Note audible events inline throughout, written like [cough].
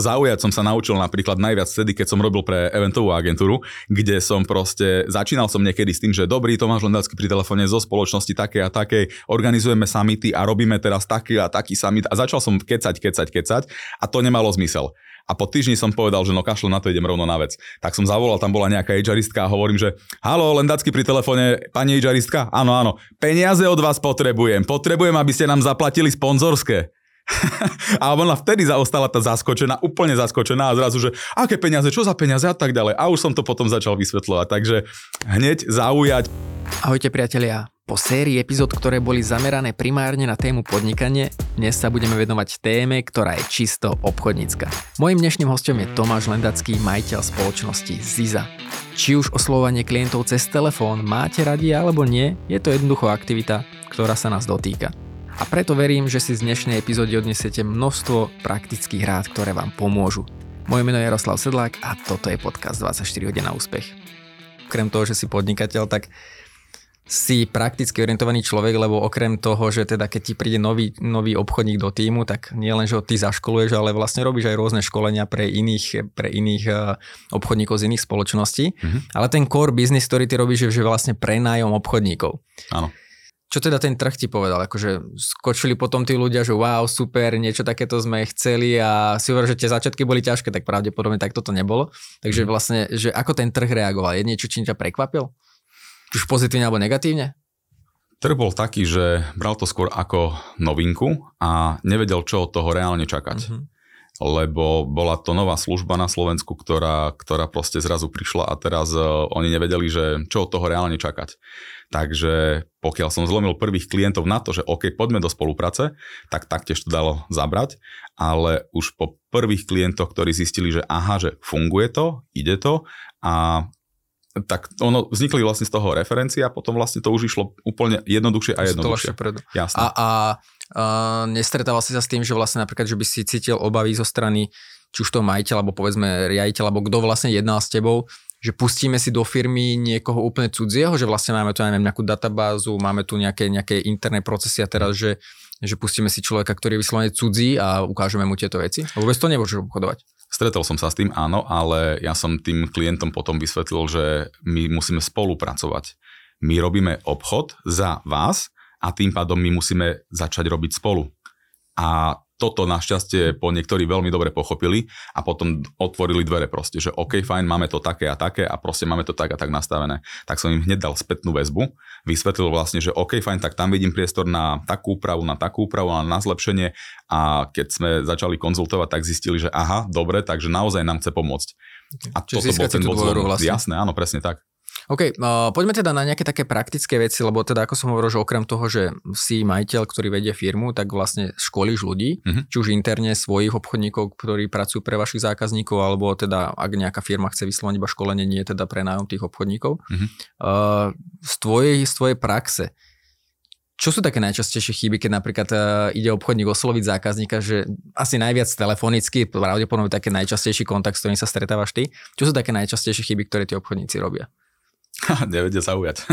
zaujať som sa naučil napríklad najviac vtedy, keď som robil pre eventovú agentúru, kde som proste, začínal som niekedy s tým, že dobrý Tomáš Lendacký pri telefóne zo spoločnosti také a takej, organizujeme samity a robíme teraz taký a taký summit a začal som kecať, kecať, kecať a to nemalo zmysel. A po týždni som povedal, že no kašlo na to idem rovno na vec. Tak som zavolal, tam bola nejaká HRistka a hovorím, že halo, Lendacky pri telefóne, pani HRistka? Áno, áno. Peniaze od vás potrebujem. Potrebujem, aby ste nám zaplatili sponzorské. [laughs] a ona vtedy zaostala tá zaskočená, úplne zaskočená a zrazu, že aké peniaze, čo za peniaze a tak ďalej. A už som to potom začal vysvetľovať, takže hneď zaujať. Ahojte priatelia, po sérii epizód, ktoré boli zamerané primárne na tému podnikanie, dnes sa budeme venovať téme, ktorá je čisto obchodnícka. Mojím dnešným hostom je Tomáš Lendacký, majiteľ spoločnosti Ziza. Či už oslovanie klientov cez telefón máte radi alebo nie, je to jednoducho aktivita, ktorá sa nás dotýka. A preto verím, že si z dnešnej epizódy odnesiete množstvo praktických rád, ktoré vám pomôžu. Moje meno je Jaroslav Sedlák a toto je podcast 24 hodín na úspech. Okrem toho, že si podnikateľ, tak si prakticky orientovaný človek, lebo okrem toho, že teda keď ti príde nový, nový obchodník do týmu, tak nie len, že ho ty zaškoluješ, ale vlastne robíš aj rôzne školenia pre iných, pre iných uh, obchodníkov z iných spoločností. Mm-hmm. Ale ten core business, ktorý ty robíš, je že vlastne prenájom obchodníkov. Áno. Čo teda ten trh ti povedal? Akože skočili potom tí ľudia, že wow, super, niečo takéto sme chceli a si hovoril, že tie začiatky boli ťažké, tak pravdepodobne tak toto nebolo. Takže mhm. vlastne, že ako ten trh reagoval? Je niečo, čím ťa prekvapil? Už pozitívne alebo negatívne? Trh bol taký, že bral to skôr ako novinku a nevedel, čo od toho reálne čakať. Mm-hmm. Lebo bola to nová služba na Slovensku, ktorá, ktorá proste zrazu prišla a teraz uh, oni nevedeli, že čo od toho reálne čakať. Takže pokiaľ som zlomil prvých klientov na to, že OK, poďme do spolupráce, tak taktiež to dalo zabrať, ale už po prvých klientoch, ktorí zistili, že aha, že funguje to, ide to a tak ono vznikli vlastne z toho referencia a potom vlastne to už išlo úplne jednoduchšie a jednoduchšie. Jasne. A, a, a nestretával si sa s tým, že vlastne napríklad, že by si cítil obavy zo strany či už toho majiteľa, alebo povedzme riaditeľ, alebo kto vlastne jednal s tebou, že pustíme si do firmy niekoho úplne cudzieho, že vlastne máme tu, neviem, nejakú databázu, máme tu nejaké, nejaké interné procesy a teraz, že, že pustíme si človeka, ktorý je vyslovene cudzí a ukážeme mu tieto veci? Vôbec to nemôžeš obchodovať. Stretol som sa s tým, áno, ale ja som tým klientom potom vysvetlil, že my musíme spolupracovať. My robíme obchod za vás a tým pádom my musíme začať robiť spolu. A toto našťastie po niektorí veľmi dobre pochopili a potom otvorili dvere proste, že OK, fajn, máme to také a také a proste máme to tak a tak nastavené. Tak som im hneď dal spätnú väzbu, vysvetlil vlastne, že OK, fajn, tak tam vidím priestor na takú úpravu, na takú úpravu, na zlepšenie a keď sme začali konzultovať, tak zistili, že aha, dobre, takže naozaj nám chce pomôcť. A Čiže toto bol ten bod vlastne. Jasné, áno, presne tak. OK, uh, poďme teda na nejaké také praktické veci, lebo teda ako som hovoril, že okrem toho, že si majiteľ, ktorý vedie firmu, tak vlastne školíš ľudí, uh-huh. či už interne svojich obchodníkov, ktorí pracujú pre vašich zákazníkov, alebo teda ak nejaká firma chce vyslovať iba školenie, nie teda pre nájom tých obchodníkov. Uh-huh. Uh, z, tvojej, z tvojej praxe, čo sú také najčastejšie chyby, keď napríklad uh, ide obchodník osloviť zákazníka, že asi najviac telefonicky, pravdepodobne také najčastejší kontakt, s ktorým sa stretávaš ty. Čo sú také najčastejšie chyby, ktoré tí obchodníci robia? [laughs] Nevedia zaujať.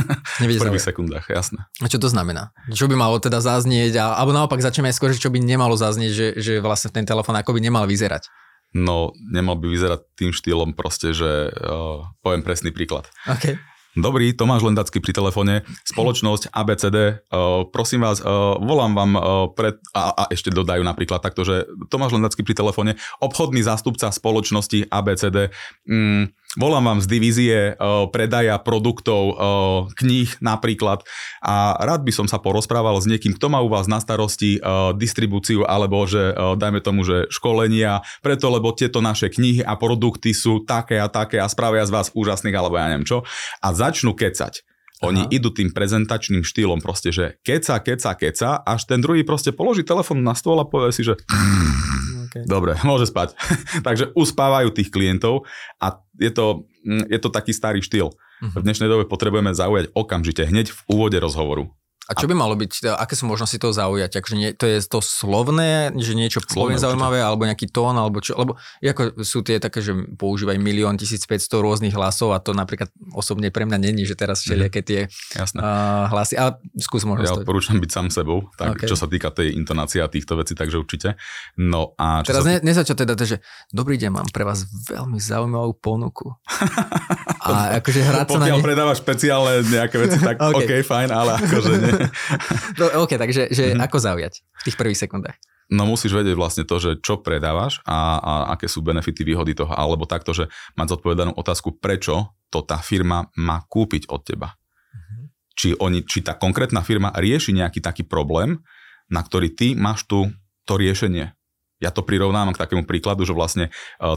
Nevedia v prvých zaujať. sekundách, jasné. A čo to znamená? Čo by malo teda zaznieť? A, alebo naopak začneme skôr, že čo by nemalo zaznieť, že, že vlastne ten telefón ako by nemal vyzerať? No, nemal by vyzerať tým štýlom proste, že uh, poviem presný príklad. Okay. Dobrý, Tomáš Lendacký pri telefóne, spoločnosť ABCD, uh, prosím vás, uh, volám vám uh, pred, a, a ešte dodajú napríklad takto, že Tomáš Lendacký pri telefóne, obchodný zástupca spoločnosti ABCD, mm, volám vám z divízie uh, predaja produktov, uh, kníh napríklad a rád by som sa porozprával s niekým, kto má u vás na starosti uh, distribúciu alebo že uh, dajme tomu, že školenia, preto lebo tieto naše knihy a produkty sú také a také a spravia z vás úžasných alebo ja neviem čo. A za začnú kecať. Oni Aha. idú tým prezentačným štýlom proste, že keca, keca, keca, až ten druhý proste položí telefon na stôl a povie si, že okay. dobre, [laughs] môže spať. [laughs] Takže uspávajú tých klientov a je to, mm, je to taký starý štýl. Uh-huh. V dnešnej dobe potrebujeme zaujať okamžite, hneď v úvode rozhovoru. A čo by malo byť, aké sú možnosti toho zaujať? Takže nie, to je to slovné, že niečo poviem zaujímavé, alebo nejaký tón, alebo čo, lebo ako sú tie také, že používajú milión 1500 rôznych hlasov a to napríklad osobne pre mňa není, že teraz mhm. všelijaké tie Jasné. Uh, hlasy, ale skús možno. Ja odporúčam byť sám sebou, tak okay. čo sa týka tej intonácie a týchto vecí, takže určite. No a teraz ne, nezačať teda, že dobrý deň, mám pre vás veľmi zaujímavú ponuku. [laughs] A akože hrať sa na ne... predáva špeciálne nejaké veci, tak [laughs] OK, okay fajn, ale akože nie. No, OK, takže že mm-hmm. ako zaujať v tých prvých sekundách? No musíš vedieť vlastne to, že čo predávaš a, a aké sú benefity, výhody toho, alebo takto, že mať zodpovedanú otázku, prečo to tá firma má kúpiť od teba. Mm-hmm. Či, oni, či tá konkrétna firma rieši nejaký taký problém, na ktorý ty máš tu to riešenie. Ja to prirovnávam k takému príkladu, že vlastne e,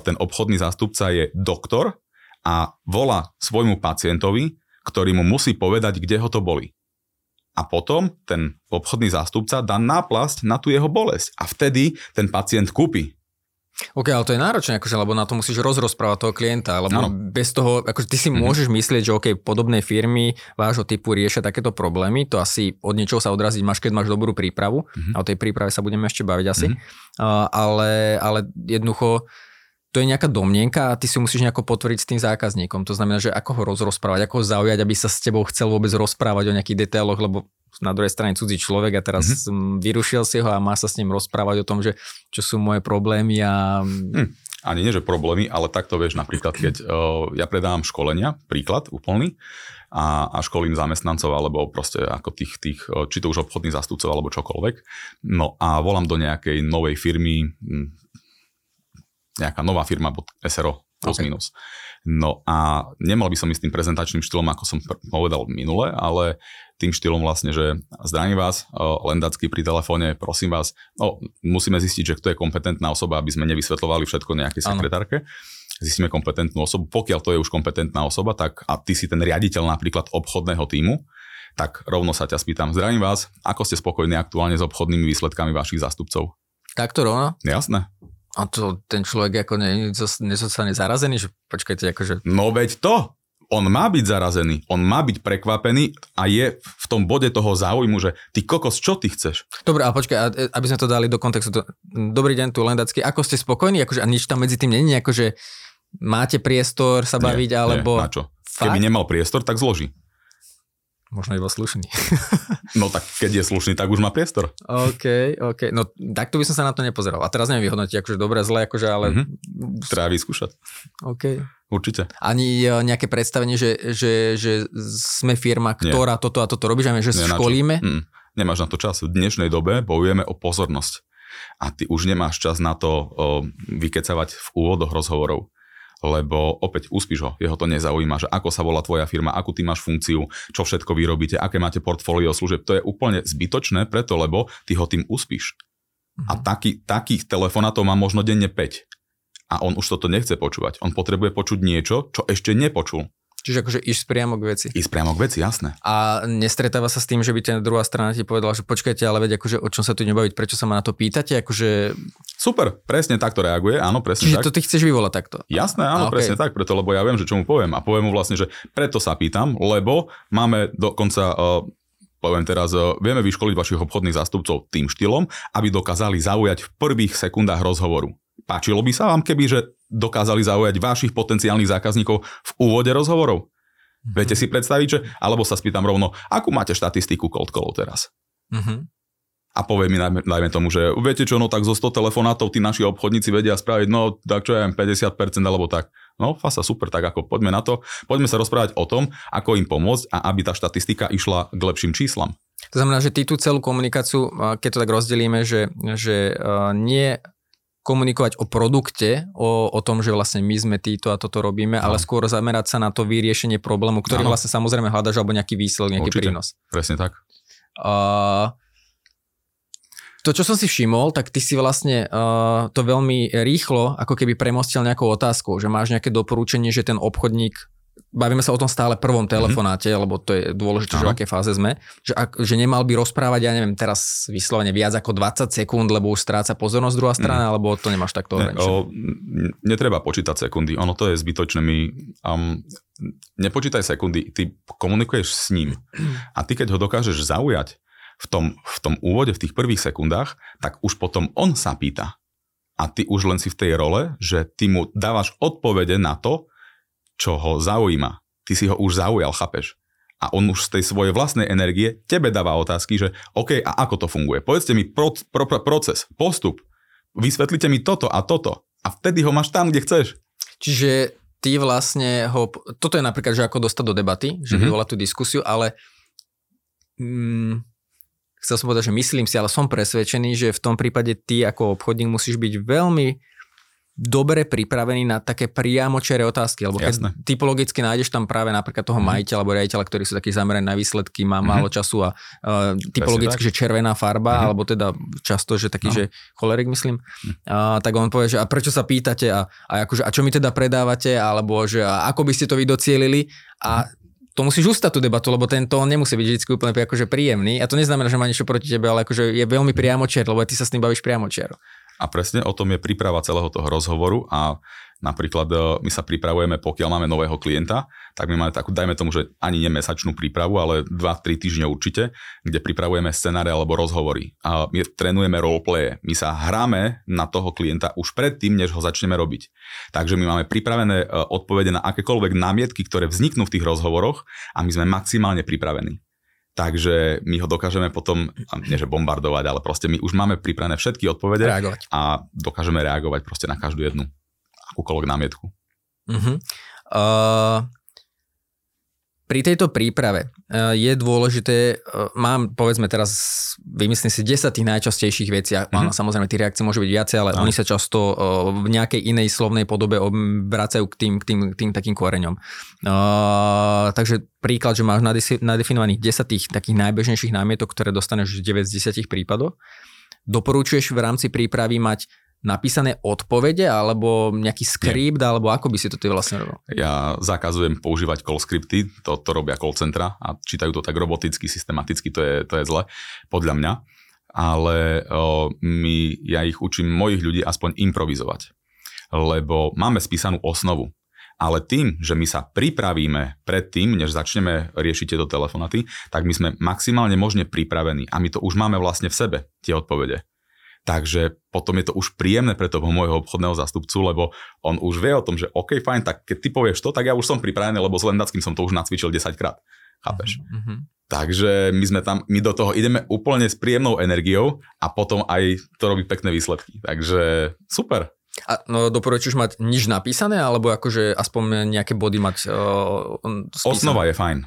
ten obchodný zástupca je doktor a volá svojmu pacientovi, ktorý mu musí povedať, kde ho to boli a potom ten obchodný zástupca dá náplasť na tú jeho bolesť a vtedy ten pacient kúpi. OK, ale to je náročné, akože, lebo na to musíš rozrozprávať toho klienta, lebo ano. bez toho, akože ty si mm-hmm. môžeš myslieť, že OK, podobné firmy vášho typu riešia takéto problémy, to asi od niečoho sa odraziť máš, keď máš dobrú prípravu, mm-hmm. a o tej príprave sa budeme ešte baviť asi, mm-hmm. uh, ale, ale jednoducho to je nejaká domnienka a ty si musíš nejako potvrdiť s tým zákazníkom. To znamená, že ako ho rozprávať, ako ho zaujať, aby sa s tebou chcel vôbec rozprávať o nejakých detailoch, lebo na druhej strane cudzí človek a teraz mm-hmm. vyrušil si ho a má sa s ním rozprávať o tom, že čo sú moje problémy a... Hm. Ani nie, že problémy, ale takto vieš napríklad, keď uh, ja predávam školenia, príklad úplný, a, a školím zamestnancov alebo proste ako tých, tých, či to už obchodných zastupcov alebo čokoľvek. No a volám do nejakej novej firmy, hm, nejaká nová firma, SRO, plus okay. minus. No a nemal by som ísť tým prezentačným štýlom, ako som povedal minule, ale tým štýlom vlastne, že zdravím vás, Lendacky pri telefóne, prosím vás, no, musíme zistiť, že kto je kompetentná osoba, aby sme nevysvetľovali všetko nejakej sekretárke. Zistíme kompetentnú osobu. Pokiaľ to je už kompetentná osoba, tak a ty si ten riaditeľ napríklad obchodného týmu, tak rovno sa ťa spýtam, zdravím vás, ako ste spokojní aktuálne s obchodnými výsledkami vašich zástupcov? Takto rovno? Jasné. A to ten človek ako ne, nezostane zarazený, že počkajte, akože... No veď to! On má byť zarazený, on má byť prekvapený a je v tom bode toho záujmu, že ty kokos, čo ty chceš? Dobre, a počkaj, aby sme to dali do kontextu. Dobrý deň, tu Lendacký, ako ste spokojní? Akože, a nič tam medzi tým není, akože máte priestor sa baviť, nie, alebo... Nie, na čo? Fakt? Keby nemal priestor, tak zloží. Možno iba slušný. [laughs] no tak keď je slušný, tak už má priestor. OK, OK. No takto by som sa na to nepozeral. A teraz neviem vyhodnotiť, akože dobre, zle, akože, ale... Mm-hmm. Treba vyskúšať. OK. Určite. Ani e, nejaké predstavenie, že, že, že sme firma, ktorá Nie. toto a toto robí, že Nie, školíme? Mm. Nemáš na to čas. V dnešnej dobe bojujeme o pozornosť. A ty už nemáš čas na to o, vykecavať v úvodoch rozhovorov lebo opäť uspíš ho, jeho to nezaujíma, že ako sa volá tvoja firma, akú ty máš funkciu, čo všetko vyrobíte, aké máte portfólio služieb, to je úplne zbytočné preto, lebo ty ho tým uspíš. Mhm. A taký, takých telefonátov má možno denne 5. A on už toto nechce počúvať. On potrebuje počuť niečo, čo ešte nepočul. Čiže akože ísť priamo k veci. Ísť priamo k veci, jasné. A nestretáva sa s tým, že by ten druhá strana ti povedala, že počkajte, ale veď akože o čom sa tu nebaviť, prečo sa ma na to pýtate, akože... Super, presne takto reaguje, áno, presne Čiže tak. to ty chceš vyvolať takto. Jasné, áno, okay. presne tak, preto, lebo ja viem, že čo mu poviem. A poviem mu vlastne, že preto sa pýtam, lebo máme dokonca uh, poviem teraz, uh, vieme vyškoliť vašich obchodných zástupcov tým štýlom, aby dokázali zaujať v prvých sekundách rozhovoru. Páčilo by sa vám, keby že dokázali zaujať vašich potenciálnych zákazníkov v úvode rozhovorov? Mm-hmm. Viete si predstaviť, že... Alebo sa spýtam rovno, akú máte štatistiku cold callov teraz? Mm-hmm. A povie mi, najmä, tomu, že viete čo, no tak zo 100 telefonátov tí naši obchodníci vedia spraviť, no tak čo ja viem, 50% alebo tak. No fasa, super, tak ako poďme na to. Poďme sa rozprávať o tom, ako im pomôcť a aby tá štatistika išla k lepším číslam. To znamená, že ty tú celú komunikáciu, keď to tak rozdelíme, že, že nie komunikovať o produkte, o, o tom, že vlastne my sme títo a toto robíme, no. ale skôr zamerať sa na to vyriešenie problému, ktorý ano. vlastne samozrejme hľadaš, alebo nejaký výsledok, nejaký Určite. prínos. Presne tak. Uh, to, čo som si všimol, tak ty si vlastne uh, to veľmi rýchlo ako keby premostil nejakou otázkou, že máš nejaké doporučenie, že ten obchodník bavíme sa o tom stále prvom mhm. telefonáte, mm-hmm. lebo to je dôležité, že v akej fáze sme, že, ak, že nemal by rozprávať, ja neviem, teraz vyslovene viac ako 20 sekúnd, lebo už stráca pozornosť druhá strana, mm. alebo to nemáš takto ne, o, Netreba počítať sekundy, ono to je zbytočné. My, um, nepočítaj sekundy, ty komunikuješ s ním a ty keď ho dokážeš zaujať, v tom, v tom úvode, v tých prvých sekundách, tak už potom on sa pýta. A ty už len si v tej role, že ty mu dávaš odpovede na to, čo ho zaujíma. Ty si ho už zaujal, chápeš? A on už z tej svojej vlastnej energie tebe dáva otázky, že OK, a ako to funguje? Povedzte mi pro, pro, pro, proces, postup. Vysvetlite mi toto a toto. A vtedy ho máš tam, kde chceš. Čiže ty vlastne ho... Toto je napríklad, že ako dostať do debaty, že mm-hmm. vyvolá tú diskusiu, ale mm, chcel som povedať, že myslím si, ale som presvedčený, že v tom prípade ty ako obchodník musíš byť veľmi dobre pripravený na také priamočere otázky, lebo keď typologicky nájdeš tam práve napríklad toho mm. majiteľa alebo riaditeľa, ktorí sú takí zameraní na výsledky, má mm. málo času a uh, typologicky, že červená farba, mm. alebo teda často, že taký, no. že cholerik myslím, uh, tak on povie, že a prečo sa pýtate a, a, akože, a čo mi teda predávate, alebo že a ako by ste to vy docielili a to musíš ustať tú debatu, lebo ten tón nemusí byť vždy úplne akože príjemný. A to neznamená, že má niečo proti tebe, ale akože je veľmi priamočiar, lebo ty sa s tým bavíš priamočiar. A presne o tom je príprava celého toho rozhovoru a Napríklad e, my sa pripravujeme, pokiaľ máme nového klienta, tak my máme takú, dajme tomu, že ani nemesačnú prípravu, ale 2-3 týždne určite, kde pripravujeme scenáre alebo rozhovory. A my trénujeme roleplaye. My sa hráme na toho klienta už predtým, než ho začneme robiť. Takže my máme pripravené e, odpovede na akékoľvek námietky, ktoré vzniknú v tých rozhovoroch a my sme maximálne pripravení. Takže my ho dokážeme potom, nie že bombardovať, ale proste my už máme pripravené všetky odpovede reagovať. a dokážeme reagovať proste na každú jednu akúkoľvek námietku. Uh-huh. Uh, pri tejto príprave uh, je dôležité, uh, mám povedzme teraz, vymyslím si 10 tých najčastejších vecí, mm-hmm. samozrejme tie reakcie môžu byť viacej, ale no. oni sa často uh, v nejakej inej slovnej podobe vracajú k tým, k tým, k tým takým koreňom. Uh, takže príklad, že máš nadefinovaných 10 tých takých najbežnejších námietok, ktoré dostaneš v 9 z 10 prípadoch. Doporučuješ v rámci prípravy mať napísané odpovede alebo nejaký skript, alebo ako by si to ty vlastne robil? Ja zakazujem používať call scripty, to, to robia call centra a čítajú to tak roboticky, systematicky, to je, to je zle, podľa mňa. Ale o, my, ja ich učím mojich ľudí aspoň improvizovať. Lebo máme spísanú osnovu. Ale tým, že my sa pripravíme pred tým, než začneme riešiť tieto telefonaty, tak my sme maximálne možne pripravení a my to už máme vlastne v sebe, tie odpovede. Takže potom je to už príjemné pre toho môjho obchodného zástupcu, lebo on už vie o tom, že OK, fajn, tak keď ty povieš to, tak ja už som pripravený, lebo s Lendackým som to už nacvičil 10 krát. Chápeš? Mm-hmm. Takže my sme tam, my do toho ideme úplne s príjemnou energiou a potom aj to robí pekné výsledky. Takže super. A no, doporučuješ mať nič napísané, alebo akože aspoň nejaké body mať uh, Osnova je fajn.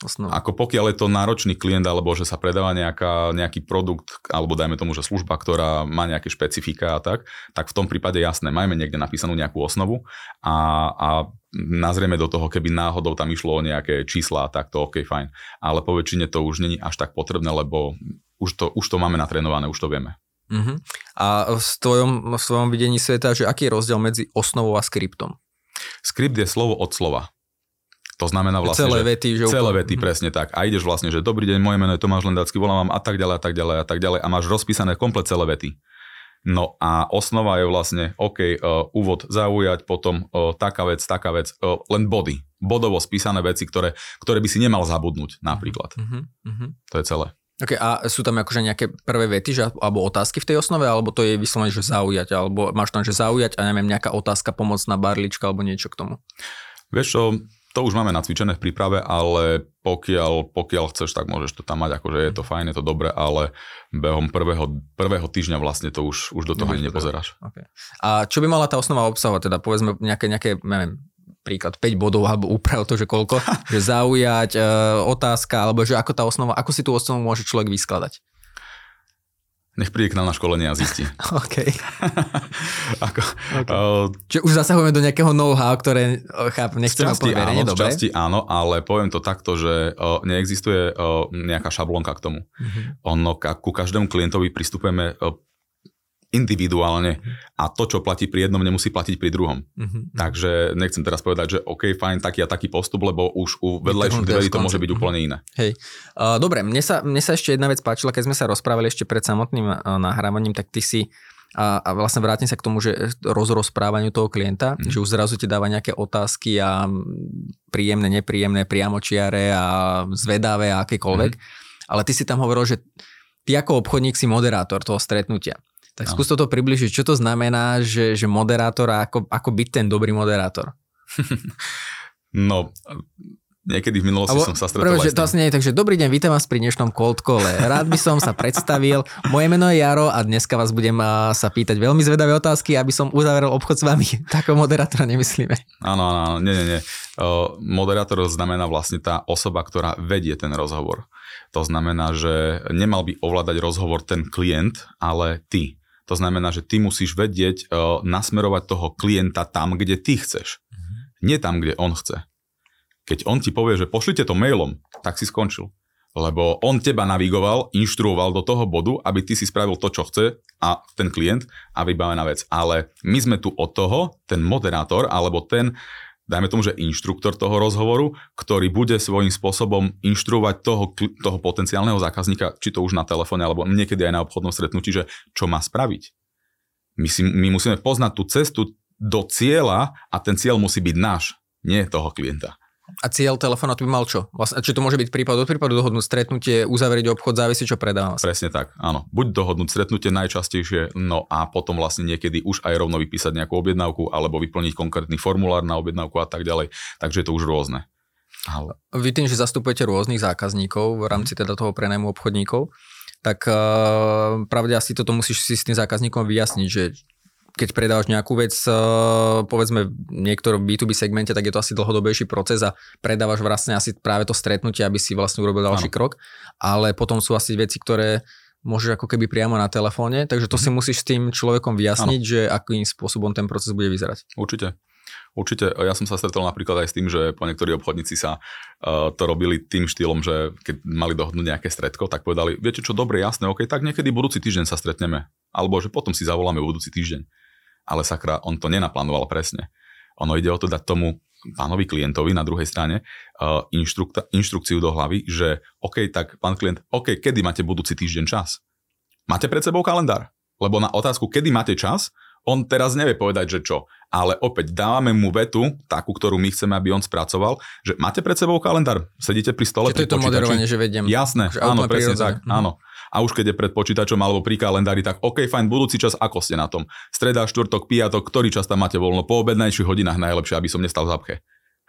Osnov. Ako pokiaľ je to náročný klient, alebo že sa predáva nejaká, nejaký produkt, alebo dajme tomu, že služba, ktorá má nejaké špecifika a tak, tak v tom prípade jasné, majme niekde napísanú nejakú osnovu a, a nazrieme do toho, keby náhodou tam išlo o nejaké čísla, tak to OK, fajn. Ale po väčšine to už není až tak potrebné, lebo už to, už to máme natrénované, už to vieme. Uh-huh. A v tvojom, v svojom videní sveta, že aký je rozdiel medzi osnovou a skriptom? Skript je slovo od slova. To znamená vlastne, celé že vety, že celé vety, mm. presne tak. A ideš vlastne, že dobrý deň, moje meno je Tomáš Lendácky, volám vám a tak ďalej a tak ďalej a tak ďalej a máš rozpísané komplet celé vety. No a osnova je vlastne, OK, uh, úvod zaujať, potom uh, taká vec, taká vec, uh, len body. Bodovo spísané veci, ktoré, ktoré by si nemal zabudnúť napríklad. Uh-huh, uh-huh. To je celé. Okay, a sú tam akože nejaké prvé vety, že, alebo otázky v tej osnove, alebo to je vyslovene, že zaujať, alebo máš tam, že zaujať a neviem, nejaká otázka, pomocná barlička alebo niečo k tomu? Vieš čo, to už máme nacvičené v príprave, ale pokiaľ, pokiaľ chceš, tak môžeš to tam mať, akože je to fajn, je to dobre, ale behom prvého, prvého týždňa vlastne to už, už do toho ani nepozeráš. Okay. A čo by mala tá osnova obsahovať? Teda povedzme nejaké, nejaké neviem, príklad 5 bodov alebo úprav to, že koľko, [laughs] že zaujať, e, otázka, alebo že ako tá osnova, ako si tú osnovu môže človek vyskladať? Nech príde k nám na školenie a zistí. [laughs] OK. [laughs] Ako, okay. Uh, Čiže už zasahujeme do nejakého know-how, ktoré chápem, nechcem úplne verejne, áno, dobre? časti áno, ale poviem to takto, že uh, neexistuje uh, nejaká šablónka k tomu. Uh-huh. Ono, ku každému klientovi pristupujeme uh, individuálne a to, čo platí pri jednom, nemusí platiť pri druhom. Uh-huh. Takže nechcem teraz povedať, že OK, fajn, taký a taký postup, lebo už u vedľajších dverí to môže byť úplne iné. Hej. Uh, dobre, mne sa, mne sa ešte jedna vec páčila, keď sme sa rozprávali ešte pred samotným uh, nahrávaním, tak ty si a, a vlastne vrátim sa k tomu, že rozprávaniu toho klienta, mm. že už zrazu ti dáva nejaké otázky a príjemné, nepríjemné, priamočiare a zvedavé a akékoľvek. Mm. ale ty si tam hovoril, že ty ako obchodník si moderátor toho stretnutia. Tak no. skús to približiť, čo to znamená, že, že moderátor a ako, ako byť ten dobrý moderátor? [laughs] no, Niekedy v minulosti Abo, som sa stretol prvé, že to asi nie je, takže dobrý deň, vítam vás pri dnešnom cold call. Rád by som sa predstavil, moje meno je Jaro a dneska vás budem sa pýtať veľmi zvedavé otázky, aby som uzavrel obchod s vami. [laughs] Takého moderátora nemyslíme. Áno, áno, nie, nie, nie. Moderátor znamená vlastne tá osoba, ktorá vedie ten rozhovor. To znamená, že nemal by ovládať rozhovor ten klient, ale ty. To znamená, že ty musíš vedieť nasmerovať toho klienta tam, kde ty chceš. Mhm. Nie tam, kde on chce. Keď on ti povie, že pošlite to mailom, tak si skončil. Lebo on teba navigoval, inštruoval do toho bodu, aby ty si spravil to, čo chce a ten klient a vybavená vec. Ale my sme tu od toho, ten moderátor alebo ten, dajme tomu, že inštruktor toho rozhovoru, ktorý bude svojím spôsobom inštruovať toho, toho potenciálneho zákazníka, či to už na telefóne alebo niekedy aj na obchodnom stretnutí, že čo má spraviť. My, si, my musíme poznať tú cestu do cieľa a ten cieľ musí byť náš, nie toho klienta. A cieľ telefonátu by mal čo? Vlastne, či to môže byť prípad od prípadu, dohodnúť stretnutie, uzavrieť obchod, závisí, čo predávam. Presne tak, áno. Buď dohodnúť stretnutie najčastejšie, no a potom vlastne niekedy už aj rovno vypísať nejakú objednávku alebo vyplniť konkrétny formulár na objednávku a tak ďalej. Takže je to už rôzne. Ale... Vy tým, že zastupujete rôznych zákazníkov v rámci teda toho prenajmu obchodníkov, tak uh, pravde asi toto musíš si s tým zákazníkom vyjasniť, že keď predávaš nejakú vec, eh, povedzme v niektorom B2B segmente, tak je to asi dlhodobejší proces a predávaš vlastne asi práve to stretnutie, aby si vlastne urobil ďalší ano. krok, ale potom sú asi veci, ktoré môžeš ako keby priamo na telefóne, takže to si musíš s tým človekom vyjasniť, ano. že akým spôsobom ten proces bude vyzerať. Určite. Určite, ja som sa stretol napríklad aj s tým, že po niektorí obchodníci sa uh, to robili tým štýlom, že keď mali dohodnúť nejaké stretko, tak povedali, viete čo, dobre, jasné, ok, tak niekedy budúci týždeň sa stretneme. Alebo že potom si zavoláme budúci týždeň ale sakra, on to nenaplánoval presne. Ono ide o to dať tomu pánovi klientovi na druhej strane uh, inštrukciu do hlavy, že OK, tak pán klient, OK, kedy máte budúci týždeň čas? Máte pred sebou kalendár? Lebo na otázku, kedy máte čas, on teraz nevie povedať, že čo. Ale opäť dávame mu vetu, takú, ktorú my chceme, aby on spracoval, že máte pred sebou kalendár, sedíte pri stole. Čiže to je to moderovanie, že vediem. Jasné, áno, presne tak, mhm. áno a už keď je pred počítačom alebo pri kalendári, tak OK, fajn, budúci čas, ako ste na tom? Streda, štvrtok, piatok, ktorý čas tam máte voľno? Po obednejších hodinách najlepšie, aby som nestal v zapche.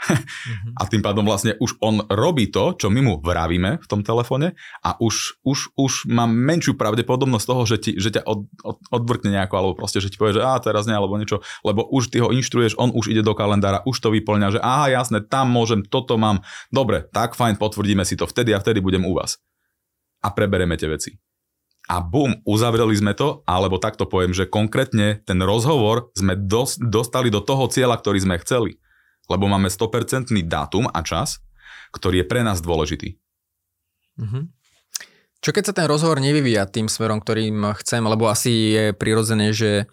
[laughs] a tým pádom vlastne už on robí to, čo my mu vravíme v tom telefóne a už, už, už má menšiu pravdepodobnosť toho, že, ti, že ťa od, od, odvrkne nejako, alebo proste, že ti povie, že a teraz nie, alebo niečo, lebo už ty ho inštruuješ, on už ide do kalendára, už to vyplňa, že aha, jasné, tam môžem, toto mám, dobre, tak fajn, potvrdíme si to vtedy a vtedy budem u vás a prebereme tie veci. A bum, uzavreli sme to, alebo takto poviem, že konkrétne ten rozhovor sme dos- dostali do toho cieľa, ktorý sme chceli. Lebo máme 100% dátum a čas, ktorý je pre nás dôležitý. Mm-hmm. Čo keď sa ten rozhovor nevyvíja tým smerom, ktorým chcem, lebo asi je prirodzené, že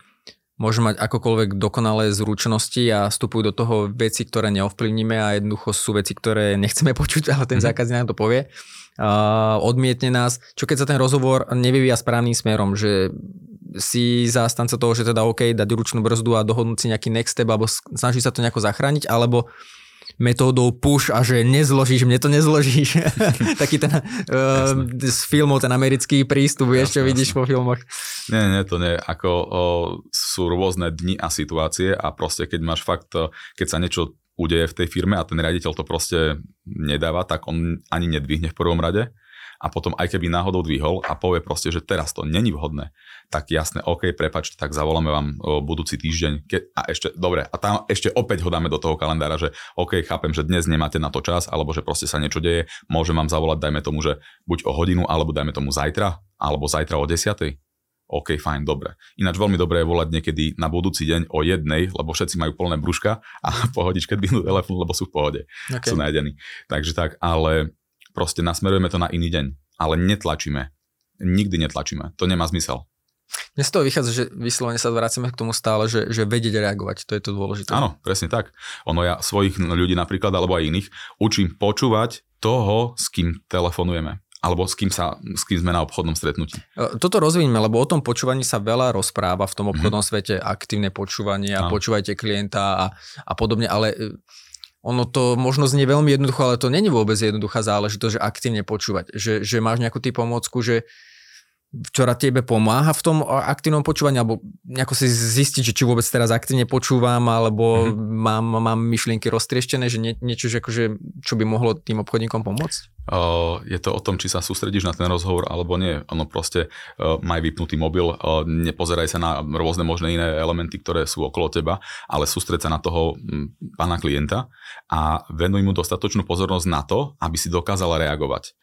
môže mať akokoľvek dokonalé zručnosti a vstupujú do toho veci, ktoré neovplyvníme a jednoducho sú veci, ktoré nechceme [laughs] počuť, ale ten mm-hmm. zákazník nám to povie uh, odmietne nás. Čo keď sa ten rozhovor nevyvíja správnym smerom, že si zástanca toho, že teda OK, dať ručnú brzdu a dohodnúť si nejaký next step, alebo snaží sa to nejako zachrániť, alebo metódou push a že nezložíš, mne to nezložíš. [laughs] Taký ten uh, z filmov, ten americký prístup, vieš, čo vidíš po filmoch. Nie, nie, to nie. Ako o, sú rôzne dni a situácie a proste keď máš fakt, keď sa niečo udeje v tej firme a ten riaditeľ to proste nedáva, tak on ani nedvihne v prvom rade a potom aj keby náhodou dvihol a povie proste, že teraz to není vhodné, tak jasné, OK, prepačte, tak zavoláme vám o, budúci týždeň ke, a ešte, dobre, a tam ešte opäť ho dáme do toho kalendára, že OK, chápem, že dnes nemáte na to čas, alebo že proste sa niečo deje, môžem vám zavolať, dajme tomu, že buď o hodinu, alebo dajme tomu zajtra, alebo zajtra o desiatej OK, fajn, dobre. Ináč veľmi dobré je volať niekedy na budúci deň o jednej, lebo všetci majú plné brúška a pohodičke dvihnú telefón, lebo sú v pohode. Okay. Sú najedení. Takže tak, ale proste nasmerujeme to na iný deň. Ale netlačíme. Nikdy netlačíme. To nemá zmysel. Mne z toho vychádza, že vyslovene sa vracíme k tomu stále, že, že vedieť reagovať, to je to dôležité. Áno, presne tak. Ono ja svojich ľudí napríklad, alebo aj iných, učím počúvať toho, s kým telefonujeme alebo s kým, sa, s kým sme na obchodnom stretnutí. E, toto rozviníme, lebo o tom počúvaní sa veľa rozpráva v tom mhm. obchodnom mm-hmm. svete, aktívne počúvanie a no. počúvajte klienta a, a podobne, ale e, ono to možno znie veľmi jednoducho, ale to není vôbec jednoduchá záležitosť, že aktívne počúvať. Že, že máš nejakú tý pomôcku, že ktorá tebe pomáha v tom aktívnom počúvaní, alebo nejako si zistiť, že či vôbec teraz aktívne počúvam, alebo mm-hmm. mám, mám myšlienky roztrieštené, že nie, niečo, že akože, čo by mohlo tým obchodníkom pomôcť? Uh, je to o tom, či sa sústredíš na ten rozhovor, alebo nie. Ono proste uh, maj vypnutý mobil, uh, nepozeraj sa na rôzne možné iné elementy, ktoré sú okolo teba, ale sústreď sa na toho m, pána klienta a venuj mu dostatočnú pozornosť na to, aby si dokázala reagovať.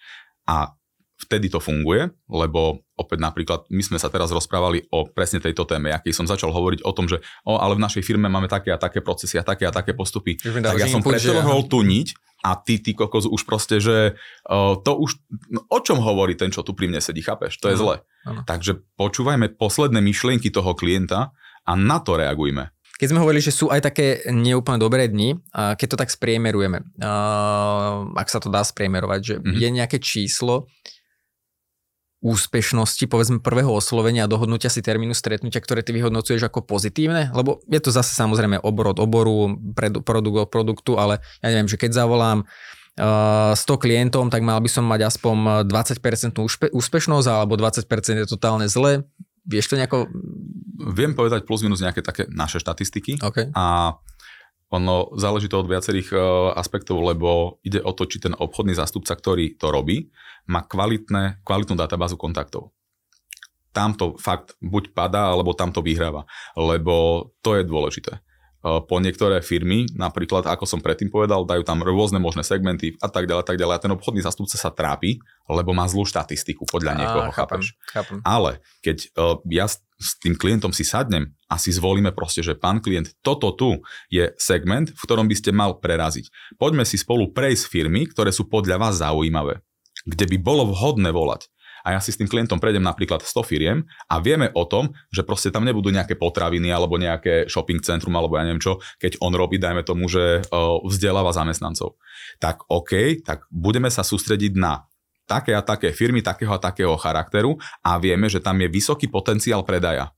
A vtedy to funguje, lebo opäť napríklad my sme sa teraz rozprávali o presne tejto téme, aký som začal hovoriť o tom, že o, ale v našej firme máme také a také procesy a také a také postupy. Tak ja som pretrhol tú niť a ty, ty kokos, už proste, že uh, to už, no, o čom hovorí ten, čo tu pri mne sedí, chápeš? To je zle. Takže počúvajme posledné myšlienky toho klienta a na to reagujme. Keď sme hovorili, že sú aj také neúplne dobré dni, keď to tak spriemerujeme, ak sa to dá spriemerovať, že mm-hmm. je nejaké číslo, úspešnosti, povedzme prvého oslovenia a dohodnutia si termínu stretnutia, ktoré ty vyhodnocuješ ako pozitívne? Lebo je to zase samozrejme obor od oboru, produkt od produktu, ale ja neviem, že keď zavolám uh, 100 klientom, tak mal by som mať aspoň 20% úspe- úspešnosť alebo 20% je totálne zle. Vieš to nejako... Viem povedať plus minus nejaké také naše štatistiky. Okay. A ono záleží to od viacerých uh, aspektov, lebo ide o to, či ten obchodný zástupca, ktorý to robí, má kvalitné, kvalitnú databázu kontaktov. Tam to fakt buď padá, alebo tam to vyhráva. Lebo to je dôležité. Uh, po niektoré firmy, napríklad, ako som predtým povedal, dajú tam rôzne možné segmenty a tak ďalej, tak ďalej. A ten obchodný zástupca sa trápi, lebo má zlú štatistiku podľa niekoho, chápem, chápeš? Chápem. Ale keď uh, ja s tým klientom si sadnem a si zvolíme proste, že pán klient, toto tu je segment, v ktorom by ste mal preraziť. Poďme si spolu prejsť firmy, ktoré sú podľa vás zaujímavé, kde by bolo vhodné volať. A ja si s tým klientom prejdem napríklad 100 firiem a vieme o tom, že proste tam nebudú nejaké potraviny alebo nejaké shopping centrum alebo ja neviem čo, keď on robí, dajme tomu, že vzdeláva zamestnancov. Tak OK, tak budeme sa sústrediť na také a také firmy, takého a takého charakteru a vieme, že tam je vysoký potenciál predaja.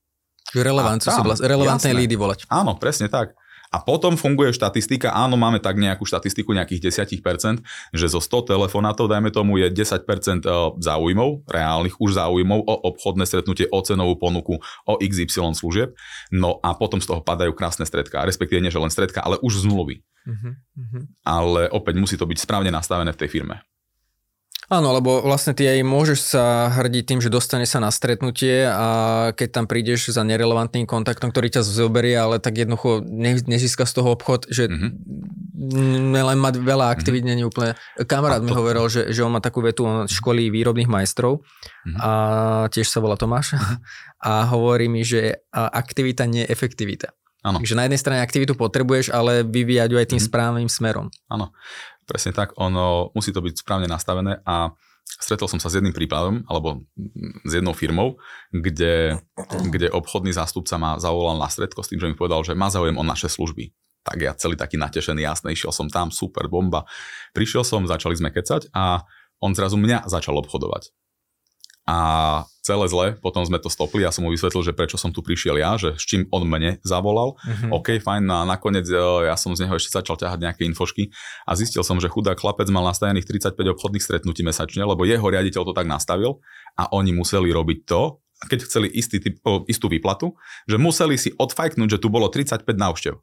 relevantné lídy volať. Áno, presne tak. A potom funguje štatistika, áno, máme tak nejakú štatistiku nejakých 10%, že zo 100 telefonátov, dajme tomu, je 10% e, záujmov, reálnych už záujmov o obchodné stretnutie, o cenovú ponuku, o XY služieb. No a potom z toho padajú krásne stredka, respektíve nie že len stredka, ale už zmluvy. Uh-huh, Ale opäť musí to byť správne nastavené v tej firme. Áno, lebo vlastne ty aj môžeš sa hrdiť tým, že dostane sa na stretnutie a keď tam prídeš za nerelevantným kontaktom, ktorý ťa zoberie, ale tak jednoducho ne, nezíska z toho obchod, že mm-hmm. len mať veľa aktivít mm-hmm. nie úplne. Kamarát to... mi hovoril, že, že on má takú vetu, on školí výrobných majstrov mm-hmm. a tiež sa volá Tomáš mm-hmm. a hovorí mi, že aktivita nie je efektivita. Áno. Takže na jednej strane aktivitu potrebuješ, ale vyvíjať ju aj tým mm-hmm. správnym smerom. Áno. Presne tak, ono musí to byť správne nastavené a stretol som sa s jedným prípadom, alebo s jednou firmou, kde, kde obchodný zástupca ma zavolal na stredko s tým, že mi povedal, že má záujem o naše služby. Tak ja celý taký natešený, jasný, išiel som tam, super, bomba. Prišiel som, začali sme kecať a on zrazu mňa začal obchodovať a celé zle, potom sme to stopli, ja som mu vysvetlil, že prečo som tu prišiel ja, že s čím on mne zavolal. Mm-hmm. OK, fajn, a nakoniec e, ja som z neho ešte začal ťahať nejaké infošky a zistil som, že chudák chlapec mal nastavených 35 obchodných stretnutí mesačne, lebo jeho riaditeľ to tak nastavil a oni museli robiť to, keď chceli istý typ, istú výplatu, že museli si odfajknúť, že tu bolo 35 návštev.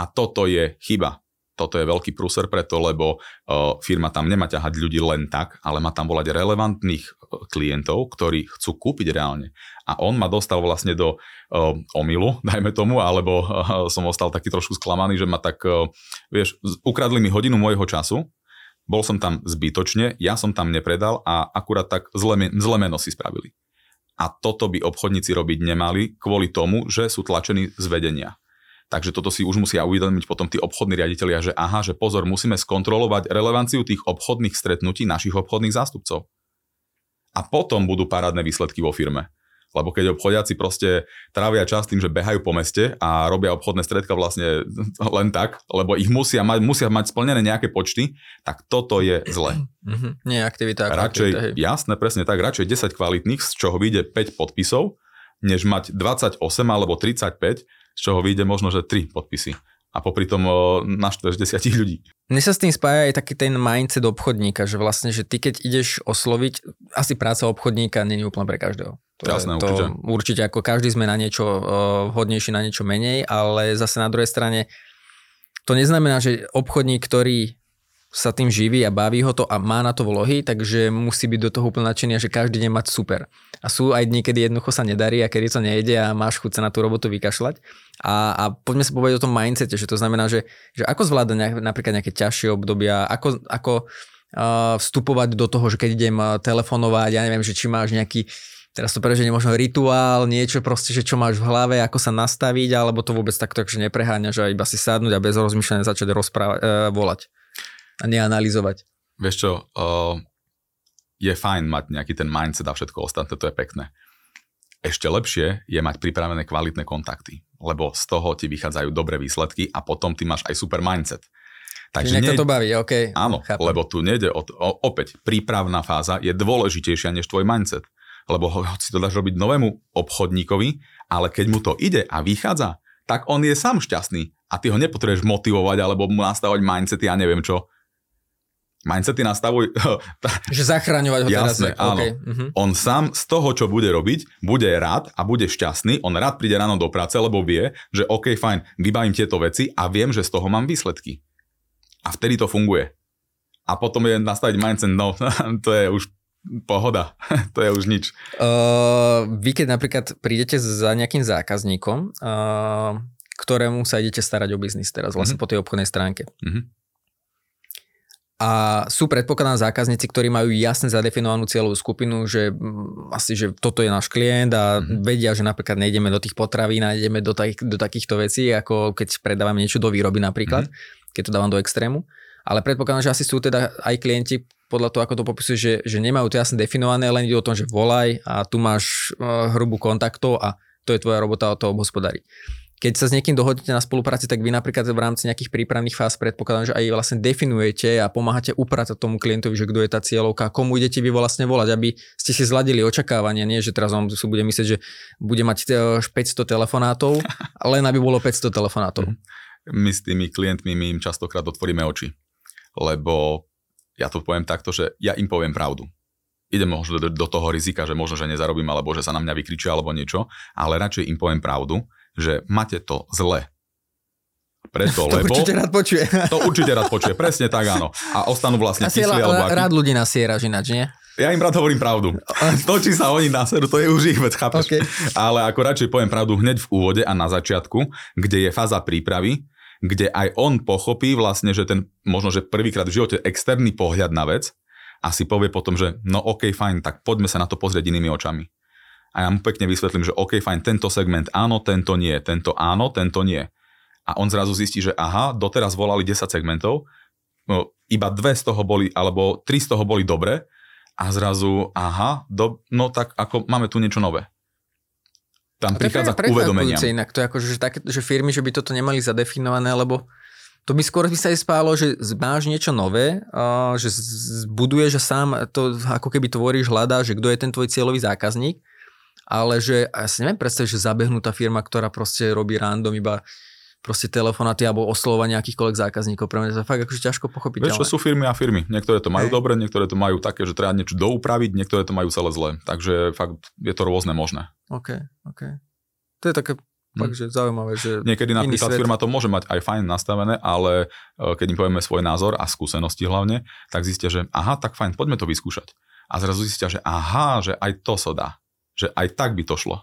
A toto je chyba toto je veľký prúser preto, lebo uh, firma tam nemá ťahať ľudí len tak, ale má tam volať relevantných klientov, ktorí chcú kúpiť reálne. A on ma dostal vlastne do uh, omilu, [laughs] dajme tomu, alebo uh, som ostal taký trošku sklamaný, že ma tak, uh, vieš, ukradli mi hodinu môjho času, bol som tam zbytočne, ja som tam nepredal a akurát tak zle, meno si spravili. A toto by obchodníci robiť nemali kvôli tomu, že sú tlačení z vedenia. Takže toto si už musia uvedomiť potom tí obchodní riaditeľia, že aha, že pozor, musíme skontrolovať relevanciu tých obchodných stretnutí našich obchodných zástupcov. A potom budú parádne výsledky vo firme. Lebo keď obchodiaci proste trávia čas tým, že behajú po meste a robia obchodné stredka vlastne [laughs] len tak, lebo ich musia mať, musia mať splnené nejaké počty, tak toto je zle. Mm-hmm. Nie aktivita. Radšej, aktivita, jasné, presne tak, radšej 10 kvalitných, z čoho vyjde 5 podpisov, než mať 28 alebo 35 z čoho vyjde možno, že tri podpisy. A popri tom naštveš desiatich ľudí. Mne sa s tým spája aj taký ten mindset obchodníka, že vlastne, že ty keď ideš osloviť, asi práca obchodníka nie je úplne pre každého. To Jasné, je, to určite. určite ako každý sme na niečo uh, na niečo menej, ale zase na druhej strane to neznamená, že obchodník, ktorý sa tým živí a baví ho to a má na to vlohy, takže musí byť do toho úplne nadšený že každý deň mať super. A sú aj dní, kedy jednoducho sa nedarí a kedy to nejde a máš chuť sa na tú robotu vykašľať. A, a poďme sa povedať o tom mindsete, že to znamená, že, že ako zvládať nejak, napríklad nejaké ťažšie obdobia, ako, ako uh, vstupovať do toho, že keď idem telefonovať, ja neviem, že či máš nejaký teraz to preženie možno rituál, niečo proste, že čo máš v hlave, ako sa nastaviť, alebo to vôbec takto, že nepreháňaš a iba si sadnúť a bez rozmýšľania začať rozprávať, uh, volať a neanalizovať. Vieš čo, uh, je fajn mať nejaký ten mindset a všetko ostatné, to je pekné. Ešte lepšie je mať pripravené kvalitné kontakty, lebo z toho ti vychádzajú dobré výsledky a potom ty máš aj super mindset. Takže nie... to baví, OK. Áno, chápem. lebo tu nejde o, o, opäť, prípravná fáza je dôležitejšia než tvoj mindset. Lebo si to dáš robiť novému obchodníkovi, ale keď mu to ide a vychádza, tak on je sám šťastný a ty ho nepotrebuješ motivovať alebo mu nastavovať mindsety a ja neviem čo mindsety nastavuj. [laughs] Že zachraňovať ho Jasné, teraz. áno. Okay. Uh-huh. On sám z toho, čo bude robiť, bude rád a bude šťastný. On rád príde ráno do práce, lebo vie, že OK, fajn, vybavím tieto veci a viem, že z toho mám výsledky. A vtedy to funguje. A potom je nastaviť mindset, no [laughs] to je už pohoda, [laughs] to je už nič. Uh, vy keď napríklad prídete za nejakým zákazníkom, uh, ktorému sa idete starať o biznis teraz, vlastne uh-huh. po tej obchodnej stránke. Uh-huh a sú predpokladané zákazníci, ktorí majú jasne zadefinovanú cieľovú skupinu, že mm, asi, že toto je náš klient a mm-hmm. vedia, že napríklad nejdeme do tých potravín, nejdeme do, takých, do takýchto vecí, ako keď predávam niečo do výroby napríklad, mm-hmm. keď to dávam do extrému. Ale predpokladám, že asi sú teda aj klienti podľa toho, ako to popisuje, že, že nemajú to jasne definované, len ide o tom, že volaj a tu máš uh, hrubú kontaktov a to je tvoja robota o to obhospodariť keď sa s niekým dohodnete na spolupráci, tak vy napríklad v rámci nejakých prípravných fáz predpokladám, že aj vlastne definujete a pomáhate upratať tomu klientovi, že kto je tá cieľovka, komu idete vy vlastne volať, aby ste si zladili očakávania, nie že teraz on si bude myslieť, že bude mať 500 e, telefonátov, [laughs] len aby bolo 500 telefonátov. My s tými klientmi my im častokrát otvoríme oči, lebo ja to poviem takto, že ja im poviem pravdu. Idem možno do, do toho rizika, že možno, že nezarobím, alebo že sa na mňa vykričia, alebo niečo, ale radšej im poviem pravdu že máte to zle. Preto, [laughs] to lebo... určite rád počuje. To určite rád počuje, presne tak áno. A ostanú vlastne Asi kyslí, alebo aký... rád ľudí nasieraš ináč, nie? Ja im rád hovorím pravdu. [laughs] To, či sa oni naserú, to je už ich vec, chápeš? Okay. Ale ako radšej poviem pravdu hneď v úvode a na začiatku, kde je fáza prípravy, kde aj on pochopí vlastne, že ten možno, že prvýkrát v živote externý pohľad na vec a si povie potom, že no ok, fajn, tak poďme sa na to pozrieť inými očami a ja mu pekne vysvetlím, že OK, fajn, tento segment áno, tento nie, tento áno, tento nie. A on zrazu zistí, že aha, doteraz volali 10 segmentov, no, iba dve z toho boli, alebo tri z toho boli dobre a zrazu, aha, do, no tak ako máme tu niečo nové. Tam prichádza k uvedomeniam. Inak to je ako, že, také, že firmy, že by toto nemali zadefinované, lebo to by skôr by sa aj spálo, že máš niečo nové, že zbuduješ a sám to ako keby tvoríš, hľadáš, že kto je ten tvoj cieľový zákazník ale že ja si neviem predstaviť, že zabehnutá firma, ktorá proste robí random iba proste telefonáty alebo oslovovanie akýchkoľvek zákazníkov. Pre mňa to je fakt akože ťažko pochopiť. Vieš, čo sú firmy a firmy. Niektoré to majú hey. dobre, niektoré to majú také, že treba niečo doupraviť, niektoré to majú celé zle. Takže fakt je to rôzne možné. OK, OK. To je také hm. fakt, že zaujímavé, že Niekedy napríklad svet... firma to môže mať aj fajn nastavené, ale e, keď im povieme svoj názor a skúsenosti hlavne, tak zistia, že aha, tak fajn, poďme to vyskúšať. A zrazu zistia, že aha, že aj to sa dá že aj tak by to šlo.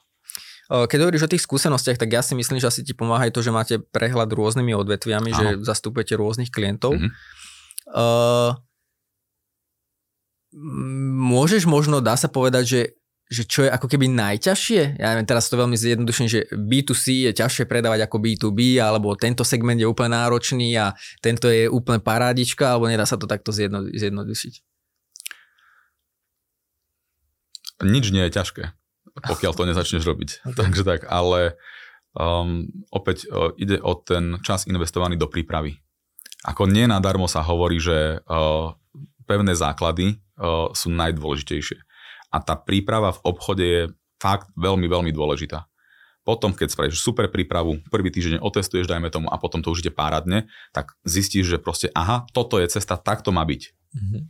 Keď hovoríš o tých skúsenostiach, tak ja si myslím, že asi ti pomáha aj to, že máte prehľad rôznymi odvetviami, Áno. že zastupujete rôznych klientov. Mm-hmm. Uh, môžeš možno, dá sa povedať, že, že čo je ako keby najťažšie? Ja neviem, teraz to veľmi zjednoduším, že B2C je ťažšie predávať ako B2B, alebo tento segment je úplne náročný a tento je úplne parádička, alebo nedá sa to takto zjedno, zjednodušiť? nič nie je ťažké, pokiaľ to nezačneš robiť. Okay. Takže tak, ale um, opäť uh, ide o ten čas investovaný do prípravy. Ako nie nadarmo sa hovorí, že uh, pevné základy uh, sú najdôležitejšie. A tá príprava v obchode je fakt veľmi, veľmi dôležitá. Potom, keď spravíš super prípravu, prvý týždeň otestuješ, dajme tomu, a potom to už ide páradne, tak zistíš, že proste, aha, toto je cesta, tak to má byť. Mm-hmm.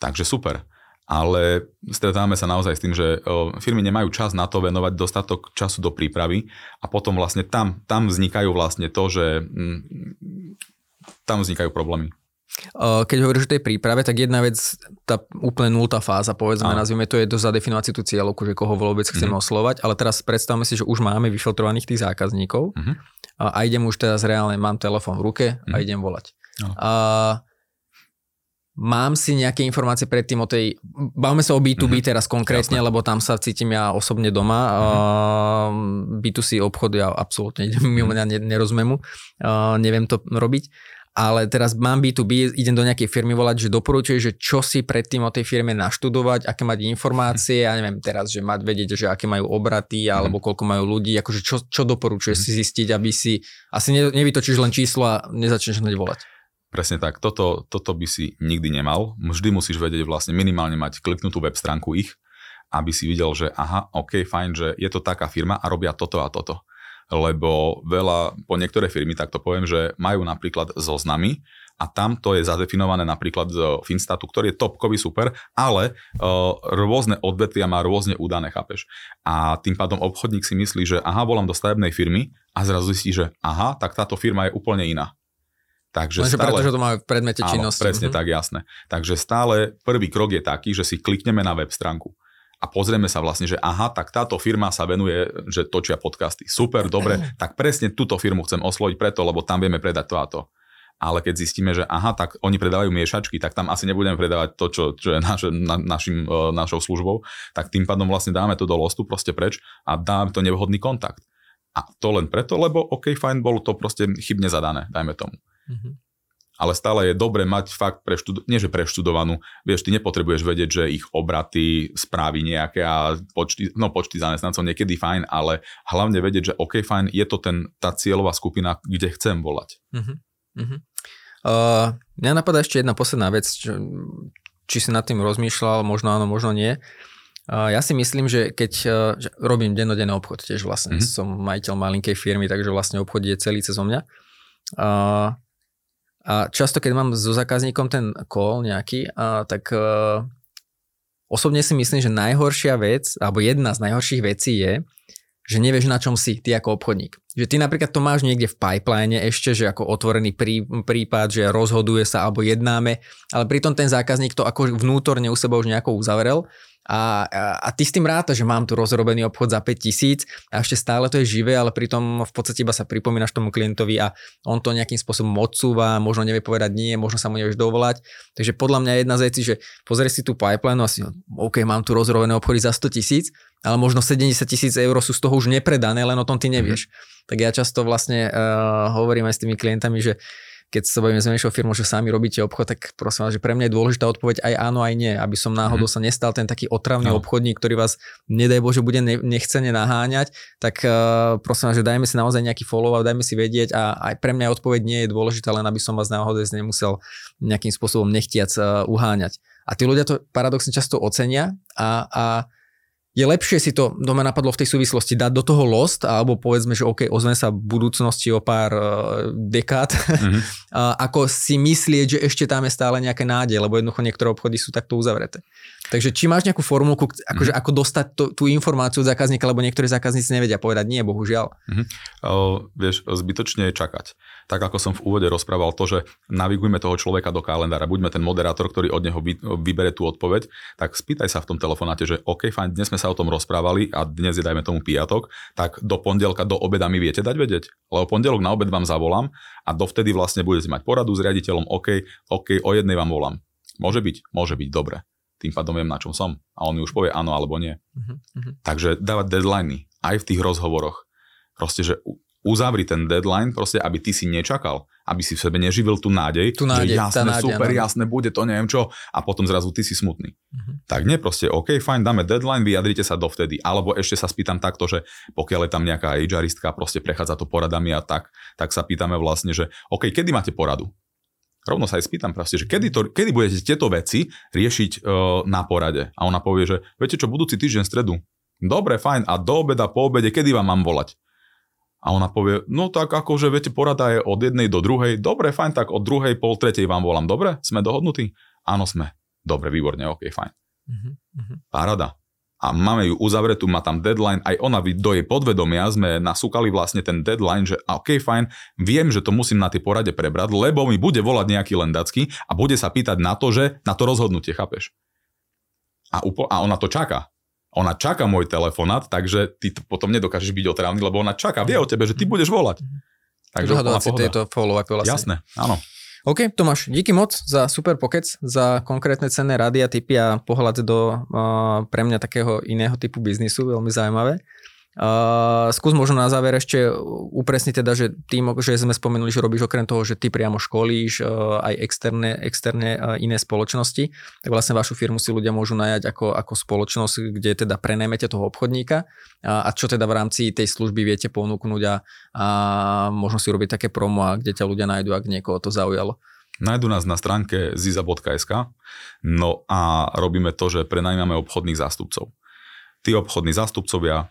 Takže super. Ale stretávame sa naozaj s tým, že firmy nemajú čas na to venovať dostatok času do prípravy a potom vlastne tam, tam vznikajú vlastne to, že mm, tam vznikajú problémy. Keď hovoríš o tej príprave, tak jedna vec, tá úplne nultá fáza, povedzme, Áno. nazvime to, je to zadefinovať si tú cieľovku, že koho vôbec chceme mm-hmm. oslovať, ale teraz predstavme si, že už máme vyfiltrovaných tých zákazníkov mm-hmm. a, a idem už teraz reálne, mám telefón v ruke mm-hmm. a mhm. idem volať. No. A, Mám si nejaké informácie predtým o tej, bavme sa o B2B mm-hmm. teraz konkrétne, Jasne. lebo tam sa cítim ja osobne doma. Mm-hmm. Uh, B2C obchod ja absolútne mimo mňa nerozumiem mu, uh, neviem to robiť ale teraz mám B2B, idem do nejakej firmy volať, že doporučuje, že čo si predtým o tej firme naštudovať, aké mať informácie, ja neviem teraz, že mať vedieť, že aké majú obraty, mhm. alebo koľko majú ľudí, akože čo, čo doporučuje si zistiť, aby si, asi nevytočíš len číslo a nezačneš hneď volať. Presne tak, toto, toto by si nikdy nemal. Vždy musíš vedieť vlastne minimálne mať kliknutú web stránku ich, aby si videl, že aha, ok, fajn, že je to taká firma a robia toto a toto lebo veľa, po niektoré firmy, tak to poviem, že majú napríklad zoznamy a tam to je zadefinované napríklad z Finstatu, ktorý je topkový super, ale uh, rôzne odvetvia má rôzne údané, chápeš? A tým pádom obchodník si myslí, že aha, volám do stavebnej firmy a zrazu zistí, že aha, tak táto firma je úplne iná. Takže Lenže stále, pretože to má v predmete činnosti. Áno, presne uh-huh. tak, jasné. Takže stále prvý krok je taký, že si klikneme na web stránku a pozrieme sa vlastne, že aha, tak táto firma sa venuje, že točia podcasty. Super, dobre, tak presne túto firmu chcem osloviť preto, lebo tam vieme predať to a to. Ale keď zistíme, že aha, tak oni predávajú miešačky, tak tam asi nebudeme predávať to, čo, čo je naš, na, našim, e, našou službou, tak tým pádom vlastne dáme to do lostu proste preč a dáme to nevhodný kontakt. A to len preto, lebo OK, fajn, bolo to proste chybne zadané, dajme tomu. Mm-hmm ale stále je dobre mať fakt preštud- nie že preštudovanú, vieš, ty nepotrebuješ vedieť, že ich obraty, správy nejaké a počty, no počty zamestnancov niekedy fajn, ale hlavne vedieť, že OK, fajn, je to ten, tá cieľová skupina, kde chcem volať. Uh-huh. Uh-huh. Uh, mňa napadá ešte jedna posledná vec, čo, či si nad tým rozmýšľal, možno áno, možno nie. Uh, ja si myslím, že keď uh, že robím dennodenný obchod, tiež vlastne uh-huh. som majiteľ malinkej firmy, takže vlastne obchod je celý cez mňa. Uh, a často, keď mám so zákazníkom ten call nejaký, a, tak a, osobne si myslím, že najhoršia vec, alebo jedna z najhorších vecí je, že nevieš, na čom si ty ako obchodník. Že ty napríklad to máš niekde v pipeline ešte, že ako otvorený prí, prípad, že rozhoduje sa alebo jednáme, ale pritom ten zákazník to ako vnútorne u seba už nejako uzavrel a, a, a ty s tým ráta, že mám tu rozrobený obchod za 5000 a ešte stále to je živé, ale pritom v podstate iba sa pripomínaš tomu klientovi a on to nejakým spôsobom odsúva, možno nevie povedať nie, možno sa mu nevieš dovolať. Takže podľa mňa jedna z vecí, že pozrieš si tú pipeline a si, OK, mám tu rozrobené obchody za 100 tisíc, ale možno 70 tisíc eur sú z toho už nepredané, len o tom ty nevieš. Mm-hmm. Tak ja často vlastne uh, hovorím aj s tými klientami, že keď sa bavíme s menšou firmou, že sami robíte obchod, tak prosím vás, že pre mňa je dôležitá odpoveď aj áno, aj nie, aby som náhodou mm. sa nestal ten taký otravný no. obchodník, ktorý vás, nedaj Bože, bude nechcene naháňať, tak uh, prosím vás, že dajme si naozaj nejaký follow-up, dajme si vedieť a aj pre mňa odpoveď nie je dôležitá, len aby som vás náhodou nemusel nejakým spôsobom nechtiac uh, uháňať. A tí ľudia to paradoxne často ocenia a, a je lepšie si to, doma napadlo v tej súvislosti, dať do toho lost, alebo povedzme, že OK, ozvem sa v budúcnosti o pár uh, dekád, [laughs] mm-hmm. ako si myslieť, že ešte tam je stále nejaké nádej, lebo jednoducho niektoré obchody sú takto uzavreté. Takže či máš nejakú formulku, akože mm. ako dostať to, tú informáciu od zákazníka, lebo niektorí zákazníci nevedia povedať nie, bohužiaľ. Mm-hmm. O, vieš, zbytočne je čakať. Tak ako som v úvode rozprával to, že navigujme toho človeka do kalendára, buďme ten moderátor, ktorý od neho vy, vybere tú odpoveď, tak spýtaj sa v tom telefonáte, že OK, fajn, dnes sme sa o tom rozprávali a dnes je dajme tomu piatok, tak do pondelka do obeda mi viete dať vedieť. Lebo pondelok na obed vám zavolám a dovtedy vlastne budete mať poradu s riaditeľom, OK, OK, o jednej vám volám. Môže byť? Môže byť, dobre tým pádom viem, na čom som. A on mi už povie áno alebo nie. Uh-huh. Takže dávať deadliny aj v tých rozhovoroch. Proste, že uzavri ten deadline, proste, aby ty si nečakal, aby si v sebe neživil tú nádej, tú nádej že jasné, nádej, super, nádej. jasné, bude to neviem čo, a potom zrazu ty si smutný. Uh-huh. Tak nie, proste, OK, fajn, dáme deadline, vyjadrite sa dovtedy. Alebo ešte sa spýtam takto, že pokiaľ je tam nejaká HRistka, proste prechádza to poradami a tak, tak sa pýtame vlastne, že OK, kedy máte poradu? Rovno sa aj spýtam proste, že kedy, to, kedy budete tieto veci riešiť uh, na porade. A ona povie, že viete čo, budúci týždeň stredu. Dobre, fajn, a do obeda, po obede, kedy vám mám volať? A ona povie, no tak akože viete, porada je od jednej do druhej. Dobre, fajn, tak od druhej, pol tretej vám volám. Dobre, sme dohodnutí? Áno, sme. Dobre, výborne, ok, fajn. Uh-huh. Parada. A máme ju uzavretú, má tam deadline, aj ona do jej podvedomia sme nasúkali vlastne ten deadline, že ok, fajn, viem, že to musím na tej porade prebrať, lebo mi bude volať nejaký lendacký a bude sa pýtať na to, že na to rozhodnutie, chápeš? A, upo- a ona to čaká. Ona čaká môj telefonát, takže ty potom nedokážeš byť otrávny, lebo ona čaká, vie o tebe, že ty budeš volať. Mhm. Takže Dohadovať si tieto follow-upy vlastne. Jasné, áno. OK, Tomáš, díky moc za super pokec, za konkrétne cenné rady a typy a pohľad do uh, pre mňa takého iného typu biznisu, veľmi zaujímavé. Uh, skús možno na záver ešte upresniť teda, že tým, že sme spomenuli, že robíš okrem toho, že ty priamo školíš uh, aj externé, externé uh, iné spoločnosti, tak vlastne vašu firmu si ľudia môžu najať ako, ako spoločnosť, kde teda prenajmete toho obchodníka a, a čo teda v rámci tej služby viete ponúknuť a, a možno si robiť také promo a kde ťa ľudia nájdu, ak niekoho to zaujalo. Nájdu nás na stránke ziza.sk no a robíme to, že prenajmame obchodných zástupcov. Tí obchodní zástupcovia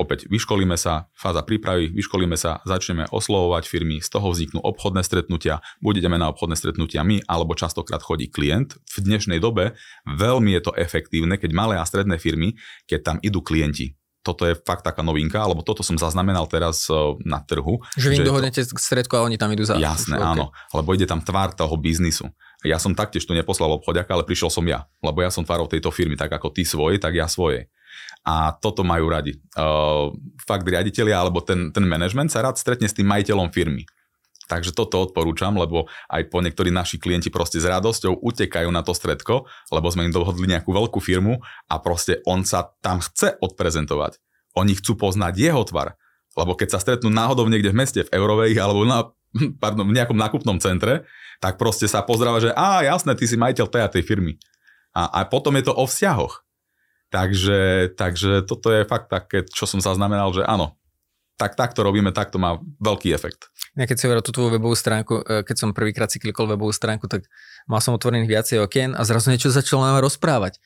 Opäť vyškolíme sa, fáza prípravy, vyškolíme sa, začneme oslovovať firmy, z toho vzniknú obchodné stretnutia, budeme na obchodné stretnutia my, alebo častokrát chodí klient. V dnešnej dobe veľmi je to efektívne, keď malé a stredné firmy, keď tam idú klienti, toto je fakt taká novinka, alebo toto som zaznamenal teraz e, na trhu. Že vy dohodnete to... stredko a oni tam idú za... Jasné, okay. áno, lebo ide tam tvár toho biznisu. Ja som taktiež tu neposlal obchodiaka, ale prišiel som ja, lebo ja som tvárou tejto firmy, tak ako ty svoj, tak ja svojej a toto majú radi. Uh, fakt riaditeľia alebo ten, ten management sa rád stretne s tým majiteľom firmy. Takže toto odporúčam, lebo aj po niektorí naši klienti proste s radosťou utekajú na to stredko, lebo sme im dohodli nejakú veľkú firmu a proste on sa tam chce odprezentovať. Oni chcú poznať jeho tvar. Lebo keď sa stretnú náhodou niekde v meste, v Eurovej alebo na, pardon, v nejakom nákupnom centre, tak proste sa pozdrava, že á, jasné, ty si majiteľ tej a tej firmy. A, a potom je to o vzťahoch. Takže, takže toto je fakt také, čo som zaznamenal, že áno, tak takto robíme, tak to má veľký efekt. Ja keď si hovoril tú tvoju webovú stránku, e, keď som prvýkrát si klikol webovú stránku, tak mal som otvorených viacej okien a zrazu niečo začalo nám rozprávať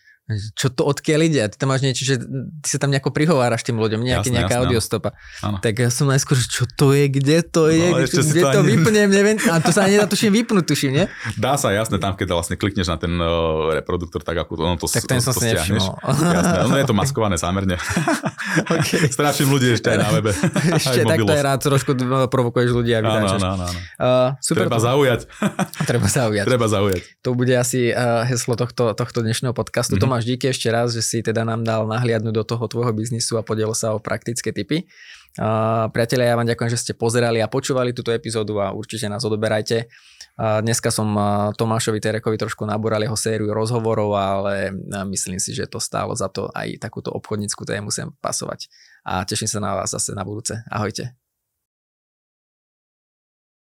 čo to odkiaľ ide a ty tam máš niečo, že ty sa tam nejako prihováraš tým ľuďom, nejaký, jasne, nejaká jasne, audiostopa. Áno. Tak ja som najskôr, že čo to je, kde to je, no, kde, kde to, to vypnem, neviem, a to sa ani nedá tuším vypnúť, tuším, nie? Dá sa, jasne, tam keď vlastne klikneš na ten uh, reproduktor, tak ako to, no, to Tak ten som si nevšimol. Jasne, no je to maskované zámerne. [laughs] okay. Straším ľudí ešte aj na webe. [laughs] ešte tak to je rád, trošku provokuješ ľudí a vydáčaš. Áno, áno, áno. Uh, super Treba to. zaujať. [laughs] Treba zaujať. Treba zaujať. To bude asi uh, heslo tohto, tohto dnešného podcastu. Mm-hmm. Tomáš, díky ešte raz že si teda nám dal nahliadnúť do toho tvojho biznisu a podiel sa o praktické typy. Uh, priatelia, ja vám ďakujem, že ste pozerali a počúvali túto epizódu a určite nás odoberajte. Dneska som Tomášovi Terekovi trošku naboral jeho sériu rozhovorov, ale myslím si, že to stálo za to aj takúto obchodníckú tému sem pasovať. A teším sa na vás zase na budúce. Ahojte.